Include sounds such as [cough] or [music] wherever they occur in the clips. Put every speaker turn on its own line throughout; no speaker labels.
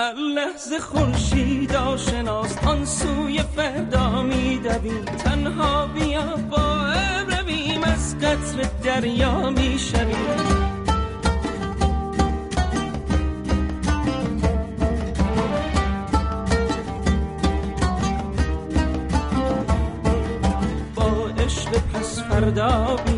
هر لحظه خورشید آشناس آن سوی فردا میدویم تنها بیا با رویم از قطر دریا می‌شویم فردا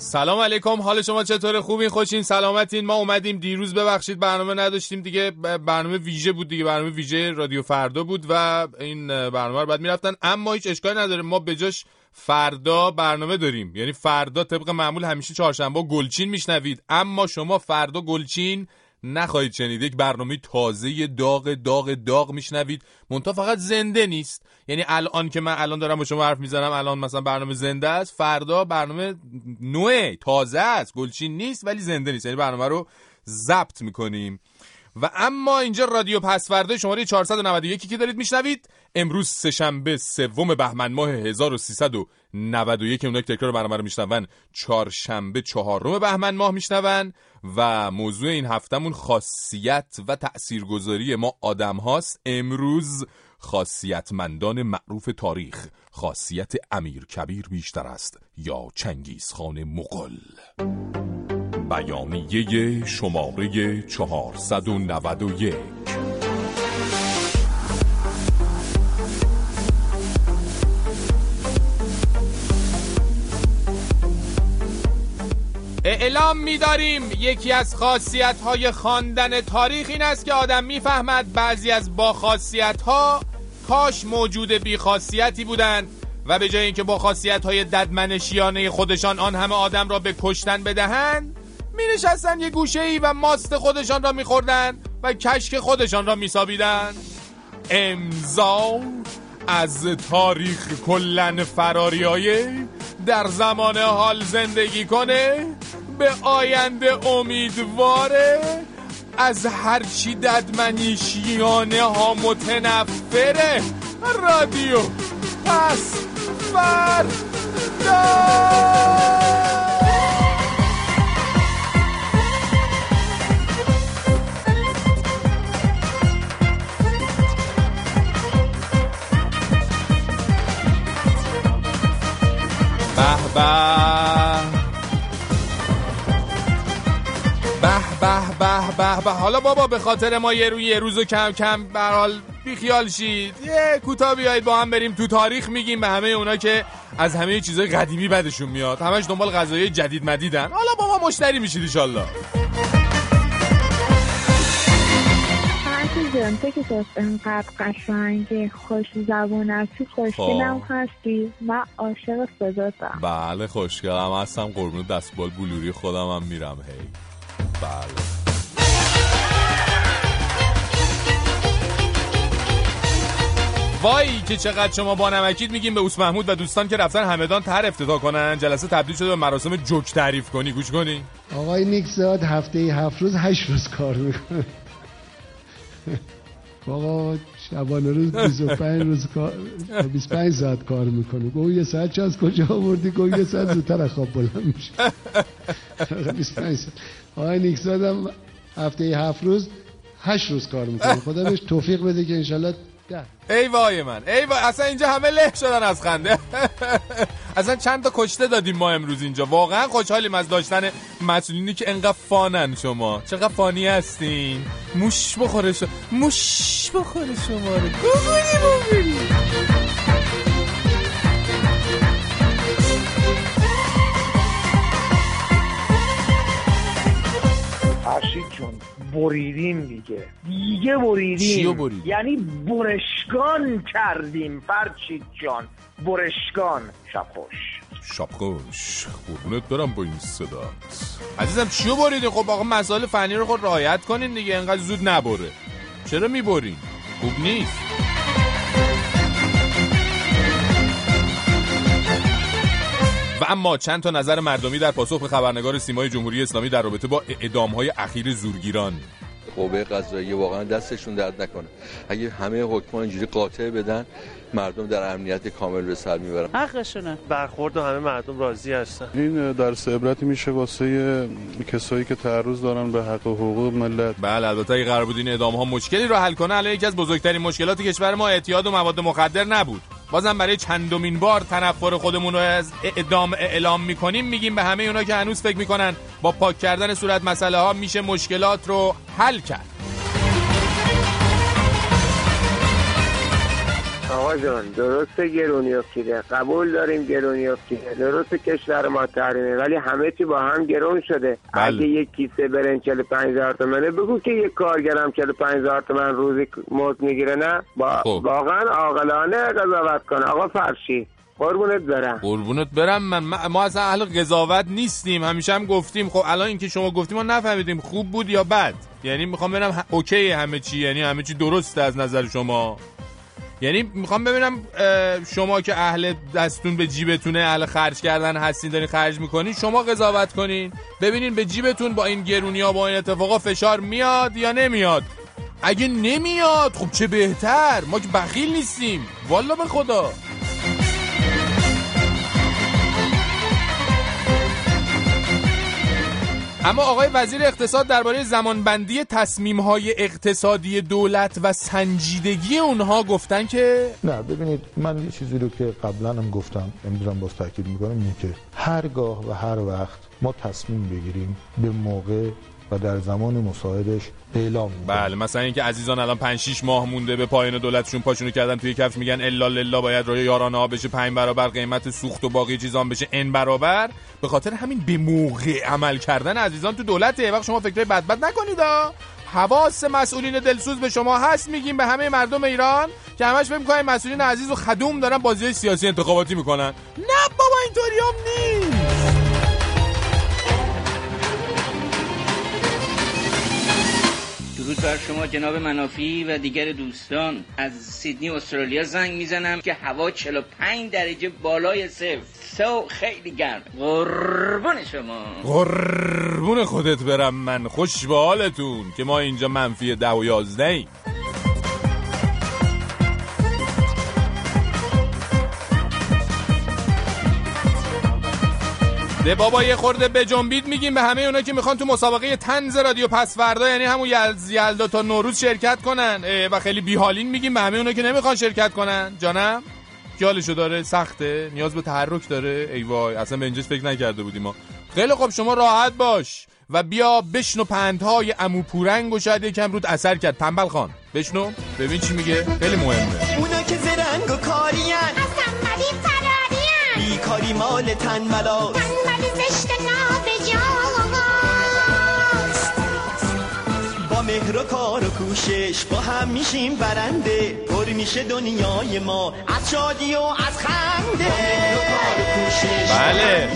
سلام علیکم حال شما چطور؟ خوبین خوشین؟ سلامتین؟ ما اومدیم دیروز ببخشید برنامه نداشتیم دیگه برنامه ویژه بود دیگه برنامه ویژه رادیو فردا بود و این برنامه رو بعد می‌رفتن. اما هیچ اشکالی نداره ما بجاش فردا برنامه داریم. یعنی فردا طبق معمول همیشه چهارشنبه گلچین میشنوید. اما شما فردا گلچین نخواهید شنید. یک برنامه تازه داغ داغ داغ میشنوید. مونتا فقط زنده نیست. یعنی الان که من الان دارم با شما حرف می‌زنم الان مثلا برنامه زنده است. فردا برنامه نوع تازه است. گلچین نیست ولی زنده نیست. یعنی برنامه رو ضبط می‌کنیم. و اما اینجا رادیو پسورده شماره 491 که دارید میشنوید امروز سهشنبه سوم بهمن ماه 1391 اونایی که تکرار برنامه رو میشنون چهارشنبه چهارم بهمن ماه میشنون و موضوع این هفتمون خاصیت و تاثیرگذاری ما آدم هاست امروز خاصیتمندان معروف تاریخ خاصیت امیر کبیر بیشتر است یا چنگیز خان مغل. بیانیه شماره 491 اعلام می‌داریم یکی از خاصیت های خواندن تاریخ این است که آدم می‌فهمد بعضی از با خاصیت ها کاش موجود بی خاصیتی بودند و به جای اینکه با خاصیت های ددمنشیانه خودشان آن همه آدم را به کشتن بدهند می نشستن یه گوشه ای و ماست خودشان را می خوردن و کشک خودشان را می سابیدن امضا از تاریخ کلن فراریایه در زمان حال زندگی کنه به آینده امیدواره از هرچی ددمنیشیانه ها متنفره رادیو پس فردا. به به. به به به حالا بابا به خاطر ما یه روی یه روزو کم کم برحال بیخیال شید. یه کوتاه بیایید با هم بریم تو تاریخ میگیم به همه اونا که از همه چیزای قدیمی بدشون میاد. همش دنبال غذای جدید مدیدن. حالا با ما مشتری میشید ایشالله
جان تو که تو اینقدر قشنگی خوش زبون هستی خوشگلم خب. هستی. من عاشق صداتم.
بله خوشگلم هستم. قربون دستبال بلوری خودم هم میرم. هی. بله. وای که چقدر شما با نمکید میگیم به اوس محمود و دوستان که رفتن همدان تر افتتاح کنن. جلسه تبدیل شده به مراسم جوک تعریف کنی. گوش کنی.
آقای نیکزاد هفته هفت روز هشت روز کار می‌کنه. [laughs] آقا شبانه روز 25 روز کار 25 ساعت کار می‌کنه. گوه یه ساعت چه از کجا آوردی؟ گوه یه ساعت زودتر خواب بلند میشه 25 ساعت. آقای نیکزادم هفته هفت روز هشت روز کار می‌کنه. خدا بهش توفیق بده که انشالله
ای وای من. ای وای. اصلا اینجا همه له شدن از خنده. [laughs] اصلا چند تا کشته دادیم ما امروز اینجا. واقعا خوشحالیم از داشتن مسئولینی که انقدر فانن شما. چقدر فانی هستین. موش بخوره شما. موش بخوره شما رو.
بگونی بریدیم دیگه. دیگه بریدیم. یعنی برشگان کردیم فرچید جان. برشگان شب خوش
شب خوش قربونت برم با این صدات. عزیزم چیو بریدین خب آقا مسائل فنی رو خود رعایت کنین دیگه انقدر زود نبره. چرا می‌برین؟ خوب نیست. و اما چند تا نظر مردمی در پاسخ به خبرنگار سیمای جمهوری اسلامی در رابطه با اعدام های اخیر زورگیران.
قوه قضاییه واقعا دستشون درد نکنه. اگه همه حکمان اینجوری قاطع بدن مردم در امنیت کامل به سر می‌برن.
حقشونه. برخورد و همه مردم راضی هستن.
این درس عبرتی میشه واسه کسایی که تعرض دارن به حق و حقوق ملت.
بله البته اگه قرار بود این اعدام ها مشکلی رو حل کنه الان یکی از بزرگترین مشکلات کشور ما اعتیاد و مواد مخدر نبود. بازم برای چندمین بار تنفر خودمون رو از اعدام اعلام می‌کنیم میگیم به همه اونا که هنوز فکر می‌کنن با پاک کردن صورت مسئله ها میشه مشکلات رو حل کرد.
آقا جان درست گرونی افتیده. قبول داریم گرونی افتیده. درست کشور ما تحریمه ولی همه چی با هم گرون شده. بله. اگه یک کیسه برن 45 هزار تومنه بگو که یک کارگرم 45 هزار تومن روزی موت می‌گیره نه؟ با خب. واقعا عاقلانه قضاوت کنه. آقا فرشی قربونت برم.
قربونت برم. من ما اصلا اهل قضاوت نیستیم. همیشه هم گفتیم. خب الان اینکه شما گفتیم ما نفهمیدیم خوب بود یا بد. یعنی می‌خوام ببینم اوکی همه چی. یعنی همه چی درسته از نظر شما. یعنی می‌خوام ببینم شما که اهل دستون به جیبتونه اهل خرج کردن هستین دارین خرج می‌کنین شما قضاوت کنین. ببینین به جیبتون با این گرونی ها با این اتفاقا فشار میاد یا نمیاد. اگه نمیاد خب چه بهتر؟ ما که بخیل نیستیم. والا به خدا. اما آقای وزیر اقتصاد درباره زمانبندی تصمیم‌های اقتصادی دولت و سنجیدگی اونها گفتن که
نه ببینید من یه چیزی رو که قبلا هم گفتم امروز باز تاکید می‌کنم اینه که هرگاه و هر وقت ما تصمیم بگیریم به موقع و در زمان مساعدش اعلام
بله مثلا اینکه عزیزان الان 5 6 ماه مونده به پایان دولتشون پاشونو کردن توی کفش میگن الا لله باید روی یارانه ها بشه 5 برابر قیمت سوخت و باقی چیزان بشه ان برابر. به خاطر همین به موقع عمل کردن عزیزان تو دولته. وقت شما فکر بد نکنید حواس مسئولین دلسوز به شما هست میگیم به همه مردم ایران که همش فکر می‌کنن مسئولین عزیز و خدوم دارن بازی سیاسی انتخاباتی می‌کنن. نه بابا اینطوری نیست.
درود بر شما جناب منافی و دیگر دوستان. از سیدنی استرالیا زنگ می‌زنم که هوا 45 درجه بالای صفر. سو خیلی گرم. قربون شما.
قربون خودت برم من. خوش به حالتون که ما اینجا منفی ده و یازده ایم به بابا یه خورده به جنبید میگیم به همه اونا که می‌خوان تو مسابقه تنز رادیو پس فردا یعنی همون یلدا تا نوروز شرکت کنن. و خیلی بیحالین میگیم به همه اونا که نمی‌خوان شرکت کنن. جانم کیالشو داره سخته نیاز به تحرک داره. ای وای اصلا به اینجاش فکر نکرده بودیم ما. خیلی خب شما راحت باش و بیا بشنو پندهای امو پورنگ و شاید یکم رود اثر کرد. تنبل خان بشنو ببین چی میگه. خیلی مهمه.
اونا که زرنگ و کارین بیکاری مال تنبلا تنبلی زشت با مهر و کار و کوشش با هم میشیم برنده. پر میشه دنیای ما از شادی و از خنده.
بله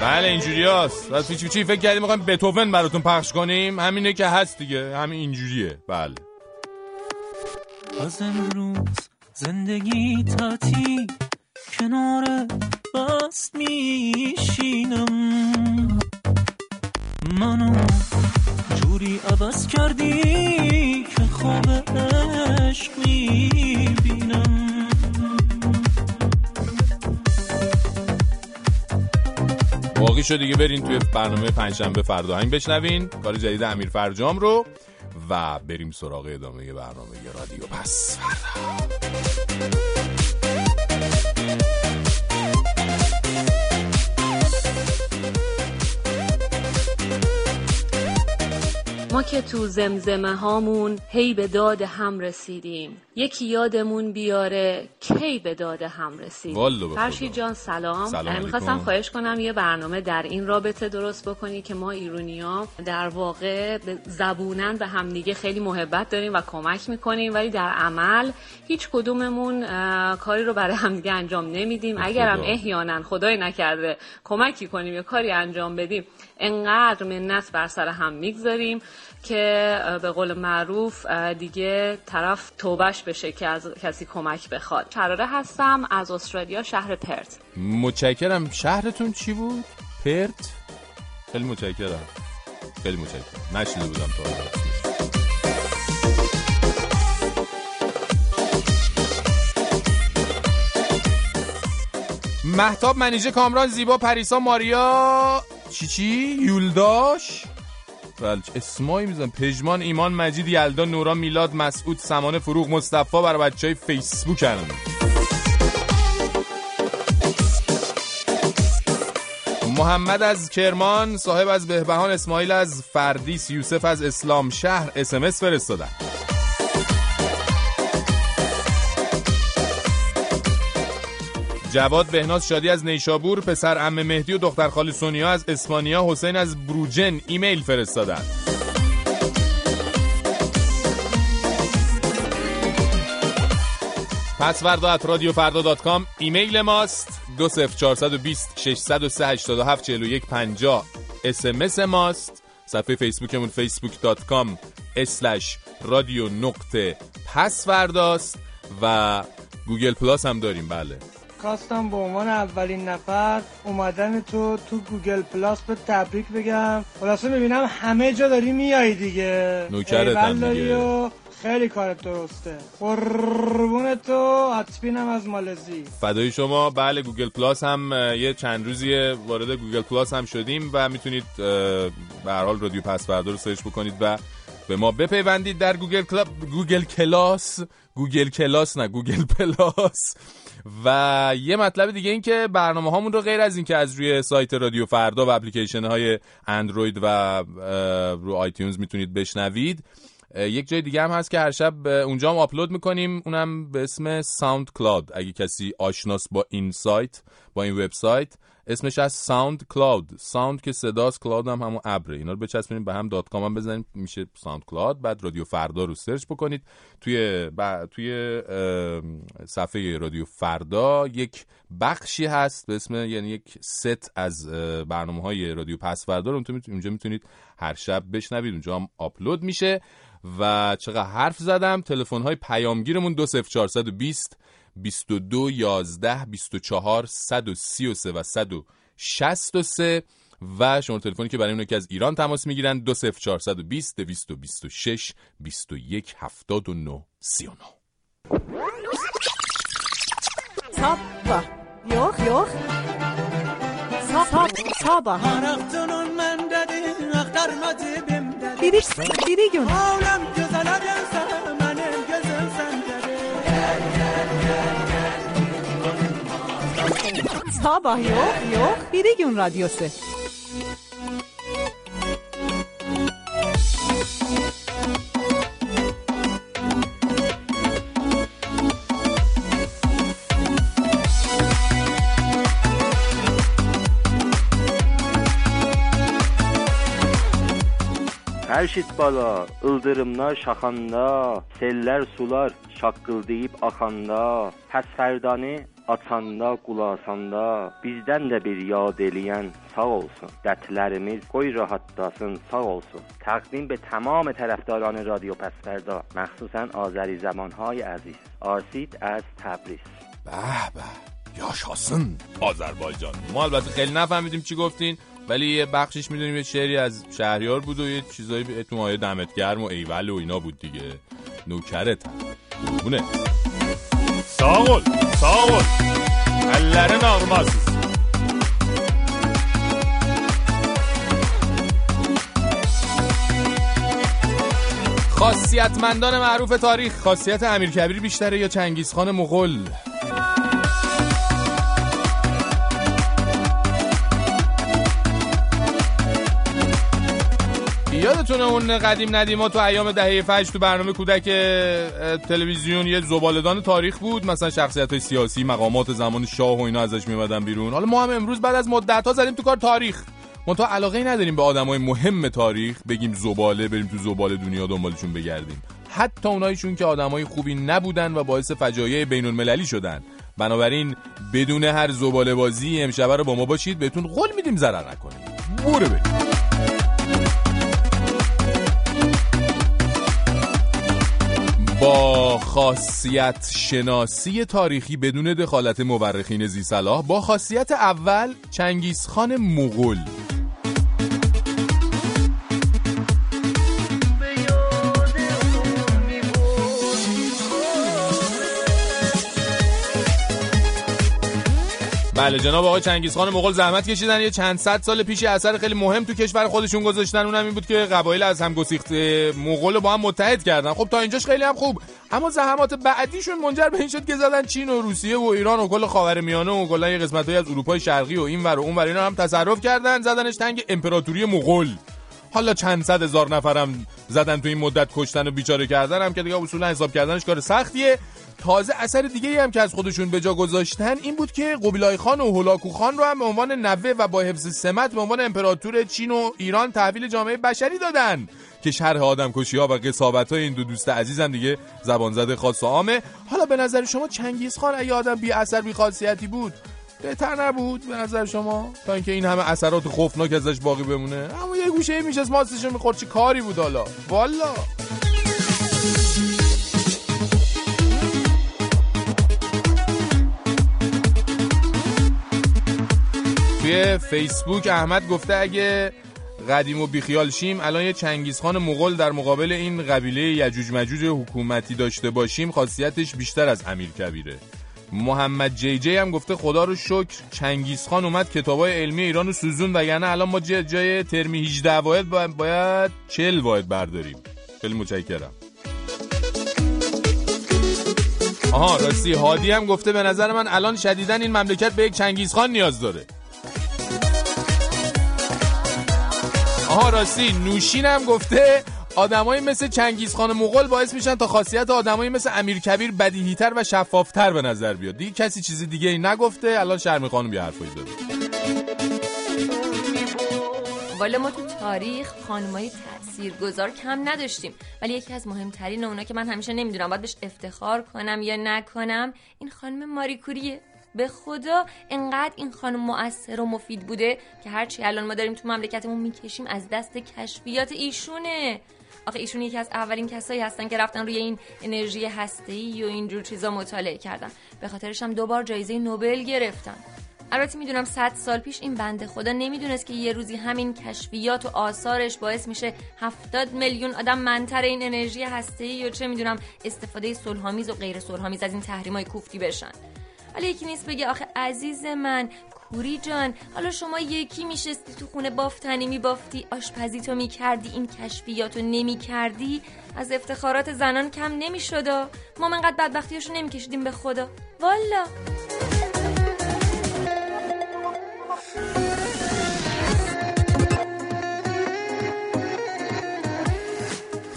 بله اینجوری هست. و چی چی فکر کردیم می‌خوایم بتوون براتون پخش کنیم؟ همینه که هست دیگه همین اینجوریه. بله.
از امروز زندگی تاتی کنار بست میشینم. منو جوری عوض کردی که خواب عشق می‌بینم.
باقی شد دیگه برین توی برنامه پنجشنبه فردا بشنوین. کار جدید امیر فرجام رو و بریم سراغ ادامه برنامه رادیو. پس فردا.
ما که تو زمزمه هامون هی به داد هم رسیدیم. یکی یادمون بیاره کی به داد هم رسیدیم فرشی جان سلام, سلام می‌خواستم خواهش کنم یه برنامه در این رابطه درست بکنی که ما ایرونیا در واقع زبونن به همدیگه خیلی محبت داریم و کمک می‌کنیم ولی در عمل هیچ کدوممون کاری رو برای همدیگه انجام نمیدیم. اگرم احیانا خدای نکرده کمکی کنیم یا کاری انجام بدیم انقدر منت بر سر هم می‌گذاریم. که به قول معروف دیگه طرف توبش بشه که از کسی کمک بخواد. چراره هستم از استرالیا شهر پرت.
متشکرم. شهرتون چی بود؟ پرت؟ خیلی متشکرم. خیلی متشکرم. نشیده بودم تا محتاب منیژه کامران زیبا پریسا ماریا چی چی؟ یولداش؟ بله اسمایی میزن پژمان ایمان مجید یلدا نورا میلاد مسعود سمانه فروغ مصطفی برای بچه های فیسبوک هن. محمد از کرمان صاحب از بهبهان اسماعیل از فردیس یوسف از اسلام شهر SMS فرستادن جواد بهناز شادی از نیشابور پسر عمه مهدی و دختر خاله‌ی سونیا از اسپانیا حسین از بروجن ایمیل فرستادن. پس‌فردا at رادیو فردا dot com ایمیل ماست. دو سف و SMS ماست. صفحه فیسبوکمون فیسبوک dot com slash رادیو نقطه پس‌فرداست و گوگل پلاس هم داریم بله.
خواستم به عنوان اولین نفر اومدن تو تو گوگل پلاس بهت تبریک بگم. خلاصه می‌بینم همه جا داری میای دیگه.
نوکرتم دیگه.
خیلی کارت درسته. قربون تو حتمینم از مالزی.
فدای شما. بله گوگل پلاس هم یه چند روزی وارد گوگل پلاس هم شدیم و می‌تونید به هر حال رادیو پس رو search بکنید و به ما بپیوندید در گوگل کلاب گوگل کلاس. گوگل کلاس نه گوگل پلاس. و یه مطلب دیگه این که برنامه هامون رو غیر از این که از روی سایت رادیو فردا و اپلیکیشن های اندروید و رو iTunes می‌تونید بشنوید. یک جای دیگه هم هست که هر شب اونجا هم آپلود می‌کنیم. اونم به اسم SoundCloud اگه کسی آشناس با این سایت با این وبسایت اسمش از SoundCloud sound که صداست cloud هم همون ابره. اینا رو بچسبونید به هم dot com هم بزنید. میشه SoundCloud بعد رادیو فردا رو search بکنید. توی توی صفحه رادیو فردا یک بخشی هست به اسم یعنی یک ست از برنامه های رادیو پس فردا رو اونجا می‌تونید هر شب بشنوید. اونجا هم آپلود میشه. و چقدر حرف زدم؟ تلفن های پیامگیرمون 20420 22 11 24 133 و 163 و شما تلفنی که برای اون که از ایران تماس می‌گیرن 20420 226 21 79 39 Sabah yok yok Sabah Sabah من دادی اخترمتی بیم دادی. Biri, biri gün Ağlam güzel
Sabah yok yok bir gün radyosu.
Erşit bala, ıldırımlar şakanda, seller sular, şakkıl deyip akanda, pes ferdani açanda, qulasanda bizdən də bir yad eləyən sağ olsun. Dətlərimiz qoy rahatlasın, sağ olsun. تقدیم به تمام طرفداران رادیو پسفردا مخصوصا آذری زمانهای عزیز آرسید از تبریز
به به یاشاسن آذربایجان ما البته خیلی نفهمیدیم چی گفتین ولی یه بخشش می‌دونیم یه شعری از شهریار بود و یه چیزایی تو مایه دمت گرم و ایول و اینا بود دیگه نوکرت بونه Sağ ol, sağ ol. Ellerin ağrımasız. خاصیتمندان معروف تاریخ خاصیت امیر کبیر بیشتره یا چنگیزخان مغول یادتونه اون قدیم ندیما تو ایام دهه فجر تو برنامه کودک تلویزیون یه زبالدان تاریخ بود. مثلا شخصیت های سیاسی مقامات زمان شاه و اینا ازش میمدن بیرون. حالا ما هم امروز بعد از مدت ها زدیم تو کار تاریخ. تو علاقه نداریم به آدمای مهم تاریخ بگیم زباله بریم تو زباله دنیا دنبالشون بگردیم. حتی اونایشون که آدمای خوبی نبودن و باعث فجایع بین المللی شدن. بنابراین بدون هر زباله بازی امشب رو با ما باشید. بهتون قول میدیم ضرر نکنید بوره بریم. با خاصیت شناسی تاریخی بدون دخالت مورخین زی صلاح با خاصیت اول چنگیزخان مغول. بله جناب آقای چنگیزخان مغول زحمت کشیدن یه چند صد سال پیش اثر خیلی مهم تو کشور خودشون گذاشتن. اونم این بود که قبایل از هم گسیخته مغول با هم متحد کردن. خب تا اینجاش خیلی هم خوب. اما زحمات بعدیشون منجر به این شد که زدن چین و روسیه و ایران و کل خاورمیانه و کلا یه قسمتایی از اروپای شرقی و این ور و اون ور اینا هم تصرف کردن. زدنش تنگ امپراتوری مغول. حالا چند صد هزار نفرم زدن تو این مدت کشتن و بیچاره کردن هم که دیگه اصولا حساب کردنش کار سختیه. تازه اثر دیگه هم که از خودشون به جا گذاشتن این بود که قبیلای خان و هولاکو خان رو هم به عنوان نوه و با حفظ سمت به عنوان امپراتور چین و ایران تحویل جامعه بشری دادن که شرح آدم کشی ها و قصابت های این دو دوست عزیزم دیگه زبان زده خاص و عامه. حالا به نظر شما چنگیز خان اگه آدم بی اثر بی خاصیتی بود بهتر نبود به نظر شما؟ تا اینکه این همه اثرات خوفناک ازش باقی بمونه. اما یه گوشه میشه ماستشو می‌خورد چی کاری بود حالا؟ والا! توی فیسبوک احمد گفته اگه قدیم و بیخیال شیم الان یه چنگیزخان مغول در مقابل این قبیله یجوج مجوج حکومتی داشته باشیم خاصیتش بیشتر از امیر کبیره. محمد جی جی هم گفته خدا رو شکر چنگیزخان اومد کتابای علمی ایران رو سوزون وگرنه الان ما جای ترمی 18 واحد باید 40 واحد برداریم. خیلی متشکرم. آها راستی هادی هم گفته به نظر من الان شدیدن این مملکت به یک چنگیزخان نیاز داره. آها راستی نوشین هم گفته آدمایی مثل چنگیزخان مغول باعث میشن تا خاصیت آدمایی مثل امیر کبیر بدیهیتر و شفافتر به نظر بیاد. دیگه کسی چیزی دیگه ای نگفته الان شرمی خانم یه حرفایی زده.
والا ما تو تاریخ خانمایی گذار کم نداشتیم ولی یکی از مهمترین اونا که من همیشه نمی‌دونم باید بهش افتخار کنم یا نکنم این خانم ماریکوریه. به خدا انقدر این خانم مؤثر و مفید بوده که هرچی الان ما داریم تو مملکتمون می‌کشیم از دست کشفیات ایشونه. آخه ایشون یکی از اولین کسایی هستن که رفتن روی این انرژی هسته‌ای و اینجور چیزا مطالعه کردن. به خاطرش هم دوبار جایزه نوبل گرفتن. البته می‌دونم صد سال پیش این بنده خدا نمی‌دونست که یه روزی همین کشفیات و آثارش باعث میشه هفتاد میلیون آدم منتر این انرژی هسته‌ای و چه می‌دونم استفاده صلحآمیز و غیر صلحآمیز از این تحریمای کوفتی بشن. ولی یکی نیست بگه آخه عزیز من کوری جان حالا شما یکی میشستی تو خونه بافتنی میبافتی آشپزی تو می‌کردی این کشفیات رو نمی‌کردی؟ از افتخارات زنان کم نمی‌شد ما منقدر بدبختیاشو نمیکشیدیم به خدا. والا!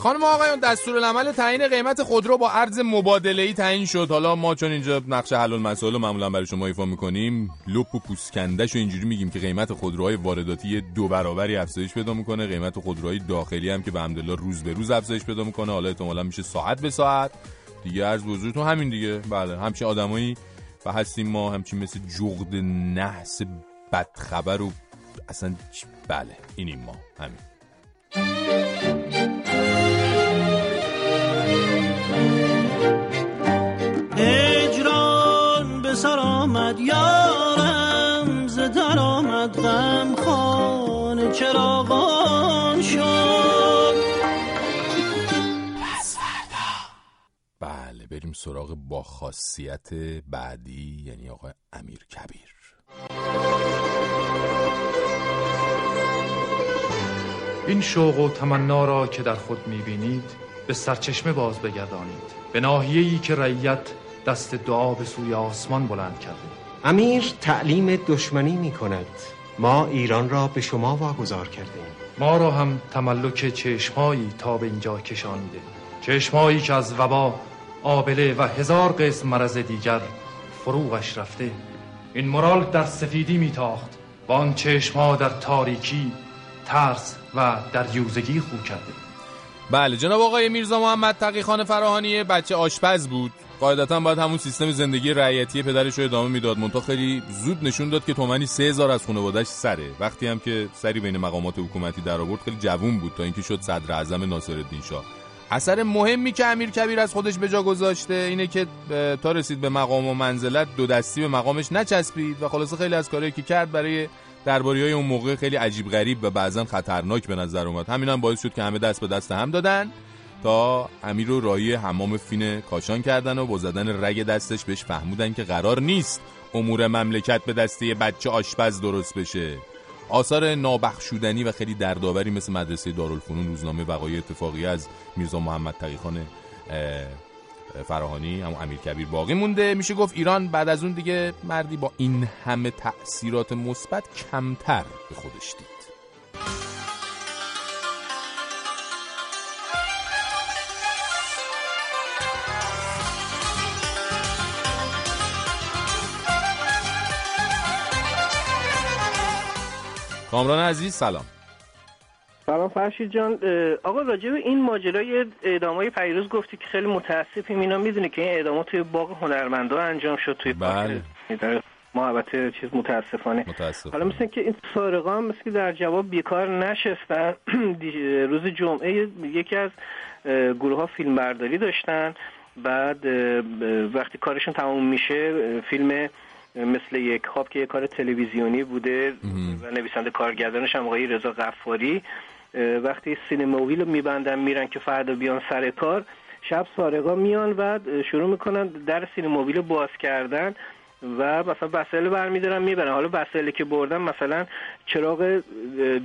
خانم آقایان دستور العمل تعیین قیمت خودرو با ارز مبادله ای تعیین شد. حالا ما چون اینجا نقش حل المسائل معمولا برای شما ایفا می‌کنیم لپ و پوسکندش و اینجوری میگیم که قیمت خودروهای وارداتی دو برابری افزایش پیدا می‌کنه قیمت خودروهای داخلی هم که به حمدالله روز به روز افزایش پیدا می‌کنه. حالا احتمالاً میشه ساعت به ساعت. دیگه عرض تو همین دیگه. بله همچین آدمایی و هستیم ما همچین مثل جغد نحس بدخبر و اصلا بله اینیم ما. همین.
آمد یارم ز در آمد غم خانه چراغان شد.
پس بله بریم سراغ با خاصیت بعدی یعنی آقای امیر کبیر.
این شوق و تمنا را که در خود می‌بینید به سرچشمه باز بگردانید. به ناحیه‌ای که رعیت دست دعا به سوی آسمان بلند کرده.
امیر تعلیم دشمنی می کند ما ایران را به شما واگذار کردیم.
ما را هم تملک چشمهایی تا به اینجا کشانیده. چشمهایی که از وبا آبله و هزار قسم مرض دیگر فروغش رفته. این مرال در سفیدی میتاخت. و آن چشمها در تاریکی ترس و در یوزگی خو کرده.
بله جناب آقای میرزا محمد تقیخان فراهانی بچه آشپز بود. قاعدتا باید همون سیستم زندگی رعیتی پدرش رو ادامه می‌داد. منتها خیلی زود نشون داد که تومنی سه هزار از خانواده‌اش سره. وقتی هم که سری بین مقامات حکومتی در آورد خیلی جوون بود تا اینکه شد صدر اعظم ناصرالدین شاه. اثر مهمی که امیر کبیر از خودش به جا گذاشته اینه که تا رسید به مقام و منزلت دو دستی به مقامش نچسبید و خلاصه خیلی از کارهایی که کرد برای درباری های اون موقع خیلی عجیب غریب و بعضا خطرناک به نظر اومد. همین هم باعث شد که همه دست به دست هم دادن. تا امیر رو راهی حمام فین کاشان کردن و با زدن رگ دستش بهش فهمودن که قرار نیست امور مملکت به دسته بچه آشپز درست بشه. آثار نابخشودنی و خیلی دردآوری مثل مدرسه دارالفنون روزنامه وقایع اتفاقی از میرزا محمد تقیخان فراهانی همون امیر کبیر باقی مونده. میشه گفت ایران بعد از اون دیگه مردی با این همه تأثیرات مثبت کمتر به خودش دید. کامران عزیز سلام.
سلام فرشید جان آقا راجع به این ماجرای اعدامای پیروز گفتی که خیلی متاسفیم. اینا می‌دونی که این اعدامات توی باغ هنرمندا انجام شد توی
بله.
محبت چیز متاسفانه.
متاسف.
حالا مثل که این سارقا هم مثل که در جواب بیکار نشستن. [clears throat] روز جمعه یکی از گروه ها فیلم برداری داشتن. بعد وقتی کارشون تموم میشه فیلم مثل یک خواب که یک کار تلویزیونی بوده و نویسنده کارگردانش هم آقای رضا غفاری وقتی سینموبیل رو میبندن میرن که فردا بیان سر کار شب سارقا میان و شروع می‌کنن در سینموبیل باز کردن و مثلا وسایل برمیدارن می‌برن. حالا وسایلی که بردن مثلا چراغ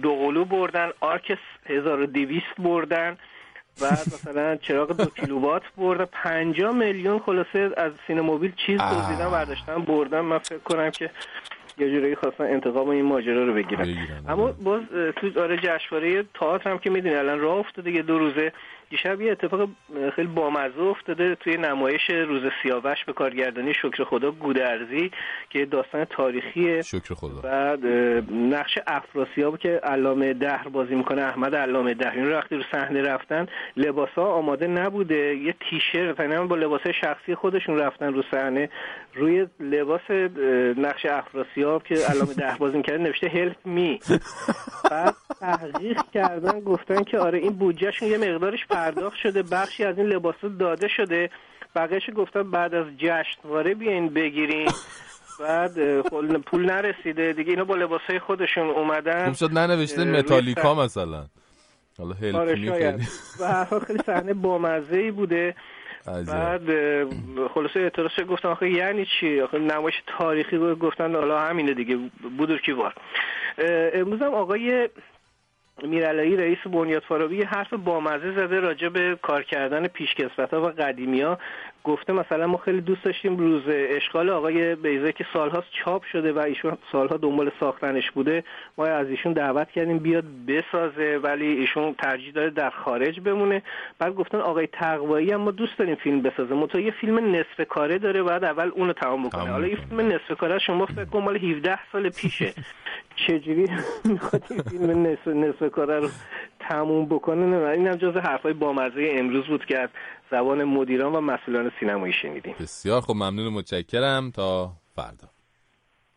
دوقلو بردن آرک 1200 بردن. و مثلا چراغ دو کیلووات برده 5 میلیون خلاصه از سینموبیل چیز دزدیدن برداشتن بردن من فکر کنم که یه جوری خواستن انتقام این ماجرا رو بگیرن اما باز تو آره جشنواره تئاتر هم که می‌دونی الان راه افتاده یه دو روزه دیشب یه اتفاق خیلی بامزه افتاده توی نمایش روز سیاوش به کارگردانی شکر خدا گودرزی که داستان تاریخی
شکر خدا.
بعد نقش افراسیاب که علامه دهر بازی می‌کنه احمد علامه دهر. این وقتی رو صحنه رفتن لباسا آماده نبوده. یه تیشرت یعنی با لباس شخصی خودشون رفتن رو صحنه. روی لباس نقش افراسیاب که علامه دهر بازی می‌کنه نوشته هلپ می [laughs] بعد تحقیق کردن گفتن که آره این بودجهشون یه مقدارش پرداخت شده بخشی از این لباس داده شده. بقیهش گفتن بعد از جشنواره بیاین بگیرین. بعد پول نرسیده. دیگه اینا با لباسای خودشون اومدن.
خوب شد ننوشته متالیکا مثلا. حالا هلپ
آره و خیلی صحنه بامزه ای بوده بعد خلاصه اعتراض گفتن آخه یعنی چی؟ آخه نمایش تاریخی گفتن حالا همینه دیگه بودور کیوار امروز هم آقای میرعلایی رئیس بنیاد فارابی حرف بامزه زده راجع به کار کردن پیشکسوت ها و قدیمی ها گفته مثلا ما خیلی دوست داشتیم روز اشغال آقای بیزه که سالهاست چاپ شده و ایشون سالها دنبال ساختنش بوده ما از ایشون دعوت کردیم بیاد بسازه ولی ایشون ترجیح داره در خارج بمونه. بعد گفتن آقای تقوایی هم ما دوست داریم فیلم بسازه. متو یه فیلم نصف کاره داره بعد اول اونو تمام بکنه حالا این فیلم نصف کاره شما فکر کن مال 17 سال پیشه. [laughs] چجوری می‌خواد این فیلم نصف, نصف کاره رو تموم بکنه؟ نه این هم جز حرفای بامزه امروز بود که از زبان مدیران و مسئولان سینمایی شنیدیم.
بسیار خب ممنون و متشکرم. تا فردا.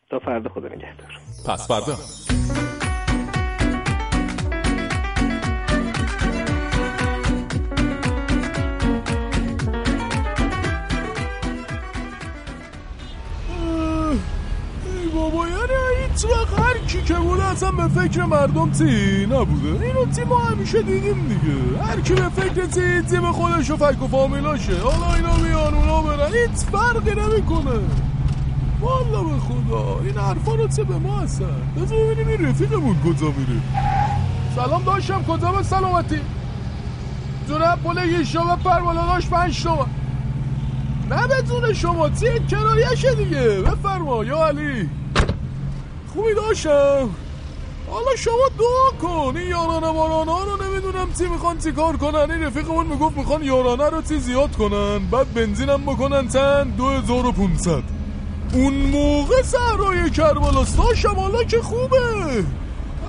تا فردا خدا نگهدار.
پس فردا.
هیچ وقت هر کی که بوده اصلا به فکر مردم تی نبوده. اینو تی ما همیشه دیدیم دیگه. هر کی به فکر تی تی به خودش و فک و فامیلاشه. حالا اینا میان اونا برن. فرقی نمی‌کنه. والا به خدا. این حرفا رو چه به ما هستن بذار ببینیم این رفیقمون کجا میره. سلام داشتم. کجا به سلامتی؟ جنب پل یه شما پر بالا داشت پنج تومن نه بدون شما. تی کرایشه دیگه. بفرما. یا علی. خوبی داشتم. حالا شما دعا کن. این یارانه مارانه رو نمی‌دونم چی می‌خوان چی کار کنن. این رفیقمون می‌گفت می‌خوان یارانه رو چی زیاد کنن. بعد بنزینم بکنن و پونصد. اون موقع سهرای کربلاست داشتم حالا که خوبه.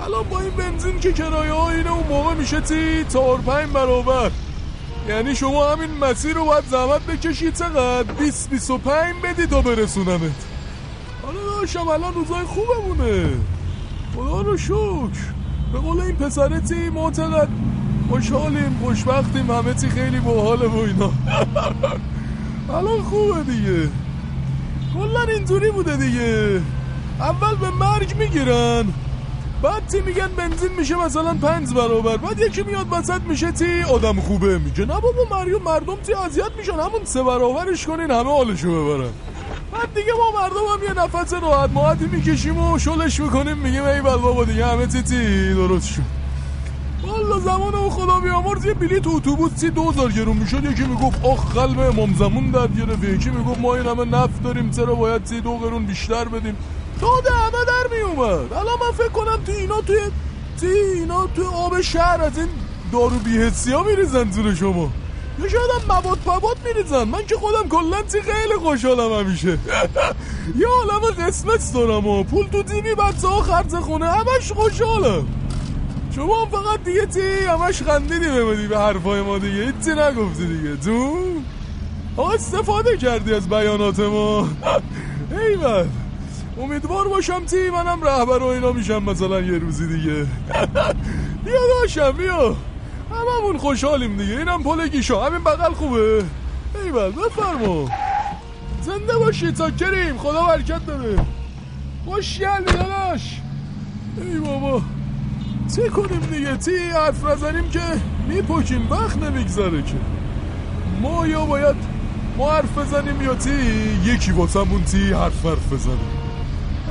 الان با این بنزین که کرایه ها اینه اون موقع میشه تی چهار پنج برابر. یعنی شما همین مسیر رو باید زحمت بکشید. چقدر؟ 20 25 بدی تا برسونمت. حالا داشتم الان روزای خوبه مونه خدا رو شکر. به قول این پسرتی ما چقدر خوشحالیم خوشبختیم همه چی خیلی باحاله و اینا. [laughs] الان خوبه دیگه. کلا اینطوری بوده دیگه. اول به مرگ می‌گیرن بعد تی میگن؟ بنزین میشه مثلا پنج برابر. بعد یکی میاد وسط میشه تی آدم خوبه میگه نه بابا مریم مردم تی اذیت میشن؟ همون سه برابرش کنین همه حالشو ببرن. بعد دیگه ما مردم هم یه نفس راحت ماحتی می‌کشیم و شلش می‌کنیم میگیم ای بابا دیگه همه تی درست شد والا زمان او خدا بیامرز یه بلیت اتوبوس سی دوزار گرون می‌شد یکی می‌گفت آخ قلب امام زمون در گرفت یکی می‌گفت ما این همه نفت داریم چرا باید سی دو قرون بیشتر بدیم؟ داد همه در میومد الان من فکر کنم تو اینا توی تی اینا توی آب شهر از این دارو بیهسی ها میریزن زیر شما. یا شاید هم مواد پباد میریزن من که خودم کلا خیلی خوشحالم همیشه. [laughs] یا عالم قسمت دارم و پول تو تیمی بچه ها خرز خونه همش خوشحالم. شما هم فقط دیگه تی همش خندیدی بمدی به حرفای ما دیگه هیچی نگفتی دیگه. تو؟ آقا استفاده کردی از بیانات ما. [laughs] ایول امیدوار باشم تی منم رهبر و اینا میشم مثلا یه روزی دیگه. [laughs] بیا داشتم بیا. هممون خوشحالیم دیگه. اینم پل گیشا. همین بغل خوبه. ایول بفرما. زنده باشید تا کریم. خدا برکت داره خوش گل داداش. ای بابا. چه کنیم دیگه؟ تی حرف نزنیم که میپکیم وقت نمیگذره که. ما یا باید ما حرف بزنیم یا تی یکی واسمون تی حرف حرف بزنیم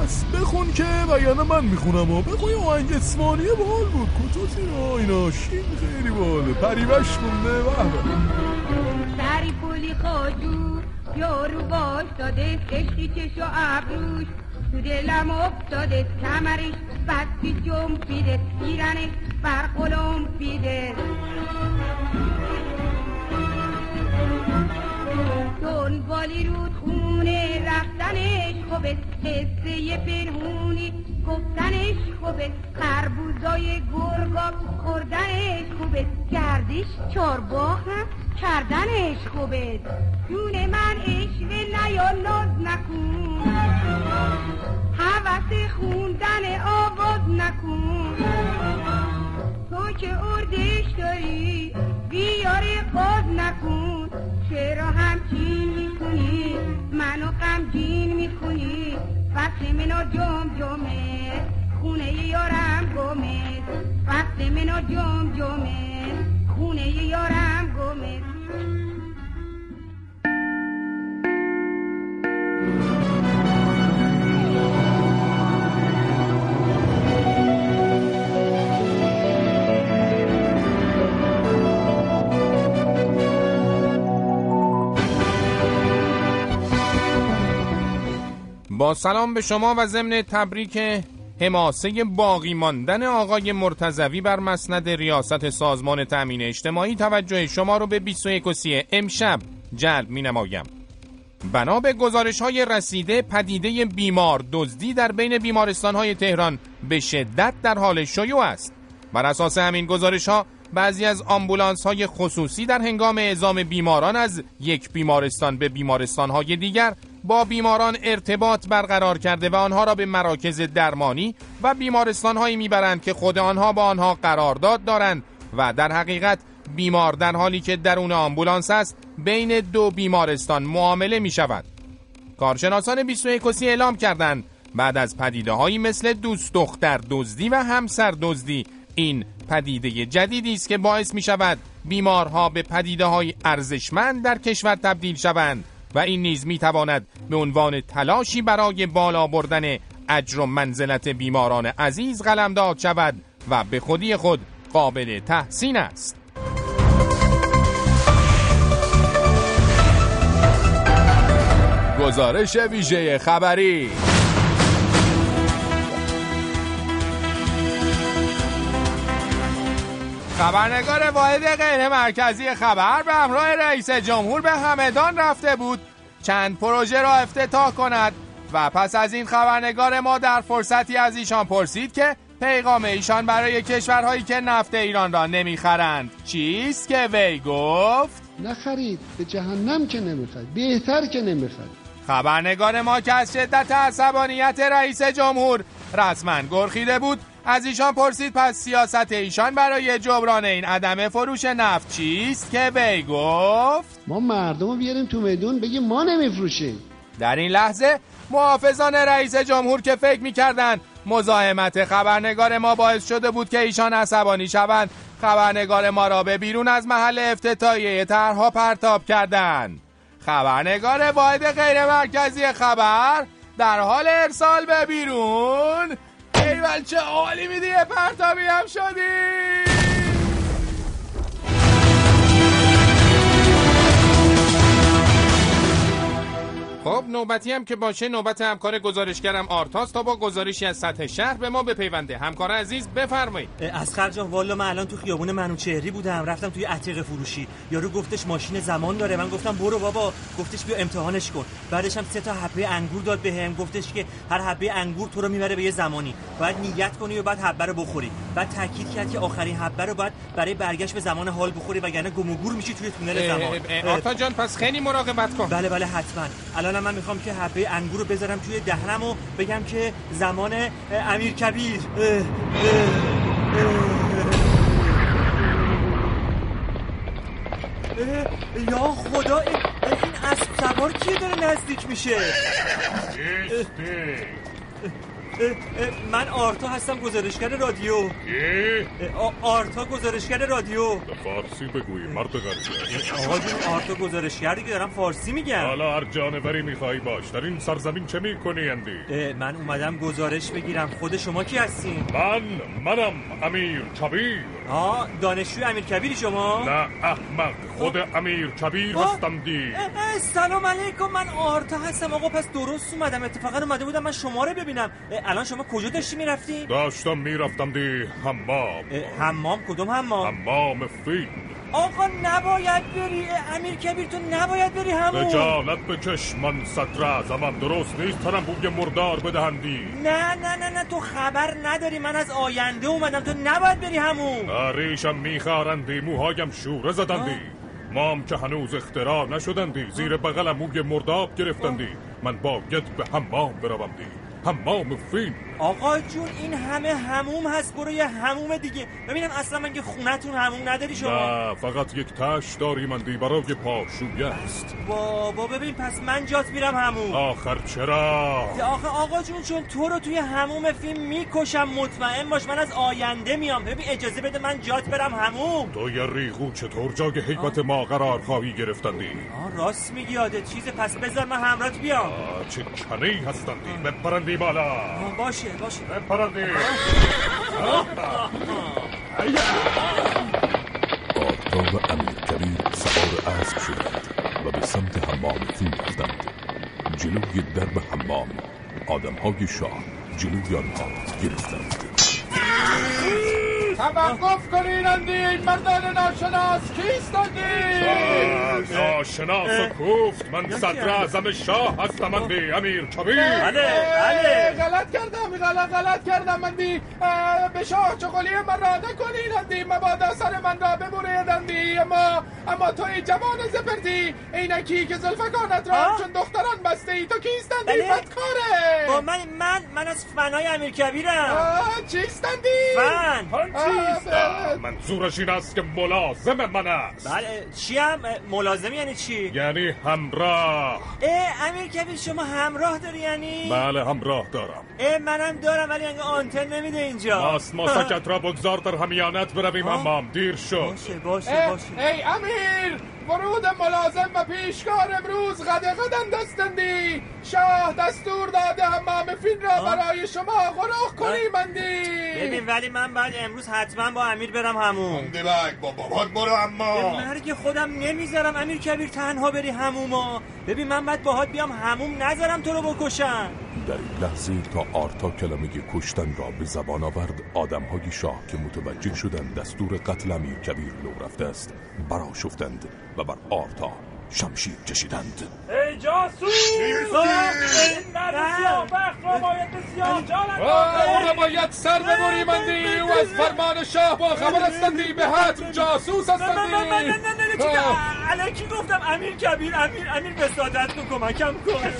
پس بخون که بیانه من می‌خونم و بخون آهنگ اسمانی بال بود. کتوتی اینا؟ شین خیلی باله. پریوش وحبه
سری پولی خاجور یارو باش داده کشتی چش و ابروش. تو دلم افتاده کمرش بستی جنبیده ایرانش بر پیده دنبالی رود خونه رفتنش خوبه حسه پنهونی گفتنش خوبه خربوزای گرگا خوردنش خوبه گردش چارباه هم کردنش خوبه جون من اشوه نیا ناز نکن. حوث خوندن آواز نکن. تو که اردش داری؟ بیاری قاز نکن. چرا همچین می‌کنی؟ منو غمگین می‌کنی. فصل منو جم جمه. خونه یارم گمه. فصل منو جم جمه. خونه یارم گمه.
سلام به شما و ضمن تبریک حماسه باقی ماندن آقای مرتزوی بر مسند ریاست سازمان تأمین اجتماعی توجه شما رو به 21 امشب جلب می نمایم. بنا به گزارش های رسیده پدیده بیمار دزدی در بین بیمارستان های تهران به شدت در حال شیوع است. بر اساس همین گزارش ها بعضی از آمبولانس های خصوصی در هنگام اعزام بیماران از یک بیمارستان به بیمارستان های دیگر با بیماران ارتباط برقرار کرده و آنها را به مراکز درمانی و بیمارستان هایی می‌برند که خود آنها با آنها قرارداد دارند و در حقیقت بیمار در حالی که درون آمبولانس است بین دو بیمارستان معامله می شود. کارشناسان 21 اعلام کردند بعد از پدیده هایی مثل دوست دختر دزدی و همسر دزدی این پدیده جدیدی است که باعث می شود بیمارها به پدیده های ارزشمند در کشور تبدیل شوند و این نیز می تواند به عنوان تلاشی برای بالا بردن اجر و منزلت بیماران عزیز قلمداد شود و به خودی خود قابل تحسین است. گزارش ویژه خبری خبرنگار واحد غیر مرکزی خبر به همراه رئیس جمهور به همدان رفته بود. چند پروژه را افتتاح کند و پس از این خبرنگار ما در فرصتی از ایشان پرسید که پیغام ایشان برای کشورهایی که نفت ایران را نمی‌خرند چیست که وی گفت؟
نخرید به جهنم که نمی‌خرید بهتر که نمی‌خرید.
خبرنگار ما که از شدت عصبانیت رئیس جمهور رسما گرخیده بود از ایشان پرسید پس سیاست ایشان برای جبران این عدم فروش نفت چیست که وی گفت
ما مردم رو بیاریم تو میدون بگیم ما نمیفروشیم.
در این لحظه محافظان رئیس جمهور که فکر می‌کردند مزاحمت خبرنگار ما باعث شده بود که ایشان عصبانی شوند خبرنگار ما را به بیرون از محل افتتاحیه طرحها پرتاب کردند. خبرنگار واحد غیر مرکزی خبر در حال ارسال به بیرون ایول چه عالی میدی پرتابی هم شدی. خب نوبتی هم که باشه نوبت همکار گزارشگرم آرتاست تا با گزارشی از سطح شهر به ما بپیونده. همکار عزیز بفرمایید.
از جان والا من الان تو خیابون منوچهری بودم رفتم توی عتیقه فروشی. یارو گفتش ماشین زمان داره. من گفتم برو بابا. گفتش بیا امتحانش کن. بعدش هم سه تا حبه انگور داد بهم. گفتش که هر حبه انگور تو رو می‌بره به یه زمانی. باید نیت کنی و بعد حبه رو بخوری. بعد تاکید کرد که آخرین حبه رو بعد برای برگشت به زمان حال بخوری وگرنه گم و گور میشی توی تونل زمان.
آرتا جان پس خیلی مراقبت کن.
بله بله حتما. الان من می‌خوام که حبه انگور رو بذارم توی دهنم و بگم که زمان امیر کبیر. یا خدا این اسب سوار کیه داره نزدیک میشه؟ من آرتا هستم گزارشگر رادیو. آرتا گزارشگر رادیو.
فارسی بگویی مرد غربی
آقا جون آرتا گزارشگر دیگه دارم فارسی میگم.
حالا هر جانوری می‌خوای باش. در این سرزمین چه می‌کنی اندی؟
من اومدم گزارش بگیرم. خود شما کی هستین؟
من منم امیر کبیر
آه دانشجوی امیر کبیری شما؟
نه احمق خود امیر کبیر هستم دی.
سلام علیکم من آرتا هستم. آقا پس درست اومدم. اتفاقا اومده بودم من شما رو ببینم. الان شما کجا داشتی می‌رفتی؟
داشتم می‌رفتم دی حمام.
حمام؟ کدوم حمام؟
حمام فیل.
آقا نباید بری امیر کبیر تو نباید بری همون.
رجالت به چشمن سطر ازمم درست نیست ترم بوی مردار بدهندی.
نه نه نه نه تو خبر نداری. من از آینده اومدم. تو نباید بری همون.
ریشم میخارندی موهایم شوره زدندی. مام که هنوز اختراع نشدندی. زیر بغلم موی مرداب گرفتندی. من باید به حمام بروم دی حمام فیل.
آقا جون این همه هموم هست. برو یه هموم دیگه. ببینم اصلا من که خونتون هموم نداری شما.
نه فقط یک تش داری مندی برای پاشویه است.
بابا ببین پس من جات میرم هموم
آخر چرا؟
آخه آقا جون چون تو رو توی هموم فیلم می‌کشم مطمئن باش من از آینده میام. ببین اجازه بده من جات برم هموم
تو یه ریغو چطور جای حیبت ما قرار خواهی گرفتندی؟
آه راست میگی یاده چیز پس بذار من همرات بیام.
چه کنی هستندی؟ بپرندی بالا.
باشه. باشه
بپرندی
آرتا و امیر کبیر سوار اسب شدند و به سمت حمام فیلم رفتند جلوی درب حمام آدمهای شاه جلوی آنها گرفتند
توقف کنین اندی این مردان ناشناس. کیستندی
ناشناس و کوفت. من صدر اعظم شاه هستم اندی امیر کبیر.
بله بله.
غلط کردم غلط غلط کردم اندی. به شاه چقلی من را کنین اندی. مبادا سر من را ببرید اندی. اما اما تو ای جوان زپرتی اینکی که زلفکانت را چون دختران بسته ای تو کیستندی
بله.
بدکاره
با من من من از فنای امیر کبیرم.
چیستندی
فن.
منظورش این است که ملازم من است.
بله چی هم ملازم یعنی چی؟
یعنی همراه.
اه امیر کبیر شما همراه داری یعنی؟
بله همراه دارم.
اه منم دارم ولی انگه آنتن نمیده اینجا.
ماس ماسکت را بگذار در همیانت برویم امام دیر شد.
باشه باشه باشه.
ای امیر! ورود ملازم و پیشکار امروز غده غدن دستندی شاه دستور داده حمام فین را برای شما غرخ کنیمندی
ببین ولی من بعد امروز حتما با امیر برم همون
با بابات برو اما.
مرگ خودم نمی‌ذارم امیر کبیر تنها بری هموما ببین من بعد باهات بیام هموم نذارم تو رو بکشم.
در این لحظه تا آرتا کلمه کشتن را به زبان آورد آدمهای شاه که متوجه شدند دستور قتل امیر کبیر لو رفته است برا شفتند و بر آرتا شمشیر کشیدند
ای جاسوس این مرد سیاه بخت را باید به سیاه جان
او را باید سر ببریمندی او از فرمان شاه با خبر هستندی به حتم جاسوس هستندی
نه نه نه نه علکی گفتم امیر کبیر امیر امیر به سادت تو کمکم کن.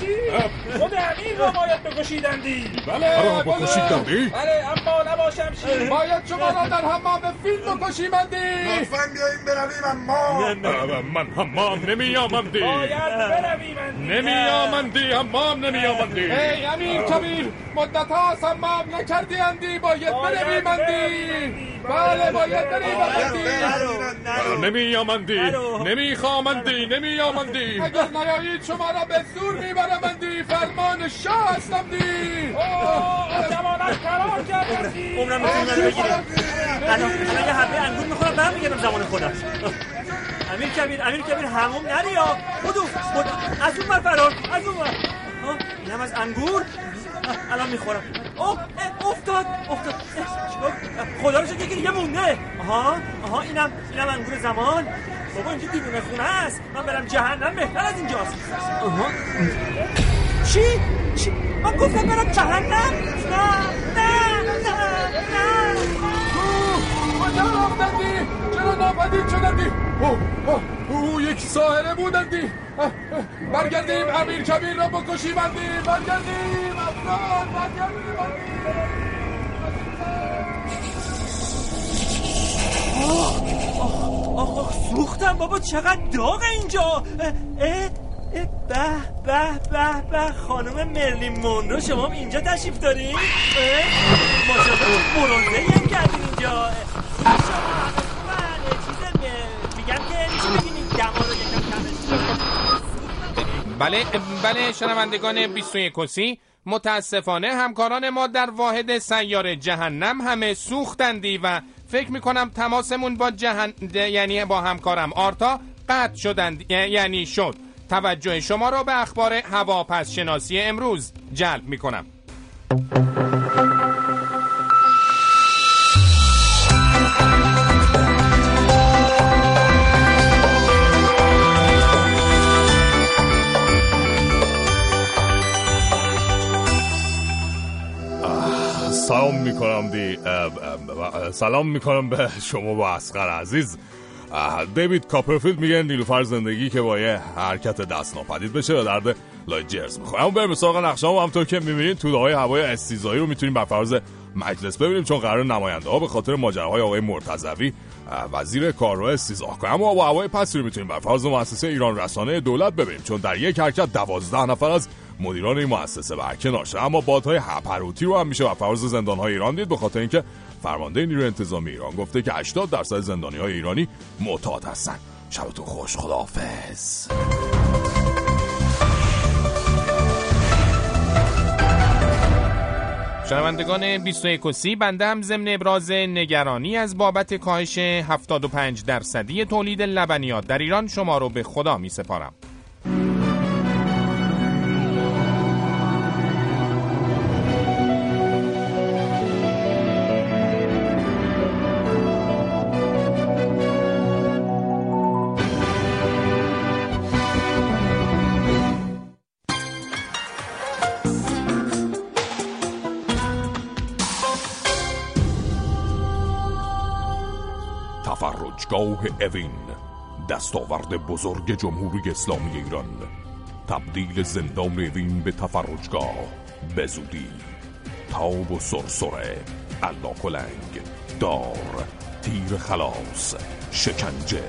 خود امیر را باید بکشیدندی.
بله
بکشیدندی؟
بله اما نباشم شیر.
باید شما را در حمام فیلم بکشیمندی.
لطفا بیاییم برویم اما.
من حمام نمیامندی
باید برویم
نمیامندی حمام نمیامندی ای امیر کبیر مدت ها حمام نکردی اندی باید برویمندی. بله باید برویمندی نمیامندی نمی خامندی نمی آمندی اگر نیایید شما را به زور میبرمندی فرمان شاه هستم دی.
زمانت قرار کردی عمرم می‌تونی منو بگیره الان یه حبه انگور می‌خورم برم میگردم زمان خودم. امیر کبیر امیر کبیر هموم نری یا خودو. از اون بر فرار از اون بر اینم از انگور؟ الان می‌خورم. اوه افتاد. افتاد. خدا رو شکر که دیگه مونده. آها آها اینم اینم انگور زمان. بابا اینجا دیوونه خونه است. من برم جهنم بهتر از اینجاست. چی؟ چی؟ من گفتم برم جهنم؟ نه نه نه نه.
کجا رفتندی؟ چرا ناپدید شدندی؟ او یک ساهره بودندی برگردیم امیر کبیر را بکشیمندی برگردیم افغان برگردیم
آخ آخ سوختم بابا چقدر داغ اینجا اه به به به به خانم مرلین مونرو شما اینجا تشریف دارین؟ ماشاءالله برونزه هم کردین اینجا میگم که میشه دما رو یکم
بله بله شنوندگان 21 کسی متاسفانه همکاران ما در واحد سیار جهنم همه سوختندی و فکر می‌کنم تماسمون با جهن یعنی با همکارم آرتا قطع شدند یعنی شد. توجه شما را به اخبار هواپس شناسی امروز جلب می‌کنم.
سلام می‌کنم دی سلام می‌کنم به شما با اسقر عزیز. دیوید کاپرفیلد میگه نیلوفر زندگی که با یه حرکت دست ناپدید بشه و درد لای جرز می‌خوره. اما بریم سراغ نقشه همطور که می‌بینید توده های هوای استیزایی رو می‌تونیم بر فرض مجلس ببینیم چون قرار نماینده ها به خاطر ماجراهای آقای مرتضوی وزیر کارو استیزاه کنه. اما با هوای پسی رو می‌تونیم بر فرض مؤسسه ایران رسانه دولت ببینیم چون در یک حرکت دوازده نفر از مدیران این مؤسسه برکنار اما بادهای هپروتی رو هم میشه بر فرض زندان های ایران دید به خاطر اینکه فرمانده نیروی انتظامی ایران گفته که 80 درصد زندانی های ایرانی معتاد هستن. شبتون خوش خداحافظ.
شنوندگان 21 سی بنده هم ضمن ابراز نگرانی از بابت کاهش 75 درصدی تولید لبنیات در ایران شما رو به خدا می سپارم.
تفرجگاه اوین دستاورد بزرگ جمهوری اسلامی ایران. تبدیل زندان اوین به تفرجگاه. بزودی تاب و سرسره کلنگ دار تیر خلاص شکنجه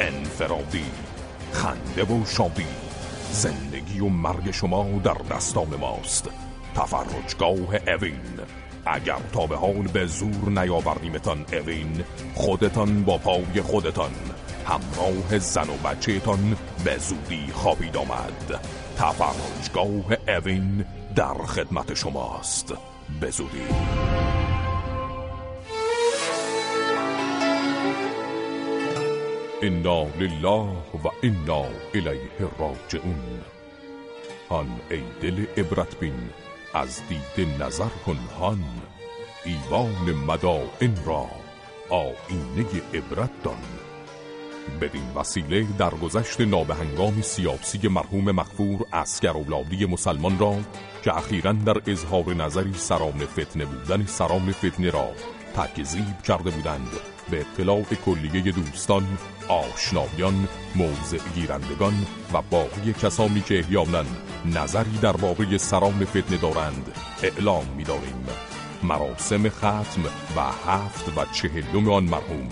انفرادی خنده و شادی. زندگی و مرگ شما در دستان ماست. تفرجگاه اوین. اگر تا به زور نیاوردیمتان اوین خودتان با پای خودتان. همراه زن و بچهتان به زودی خوابید آمد. تفرجگاه اوین در خدمت شماست. به زودی. انا لله و انا الیه راجعون.
هان ای دل عبرت بین از دید نظر کن هان ایوان مدائن را آینه عبرت دان. بدین وسیله در گذشت نابهنگام سیاسی مرحوم مخفور اسکر اولادی مسلمان را که اخیرا در اظهار نظری سران فتنه بودن سران فتنه را تکذیب کرده بودند. به اطلاع کلیه دوستان آشنایان موضع گیرندگان و باقی کسانی که احیانا نظری در باره سران فتنه دارند اعلام می‌داریم. مراسم ختم و هفت و چهلم آن مرحوم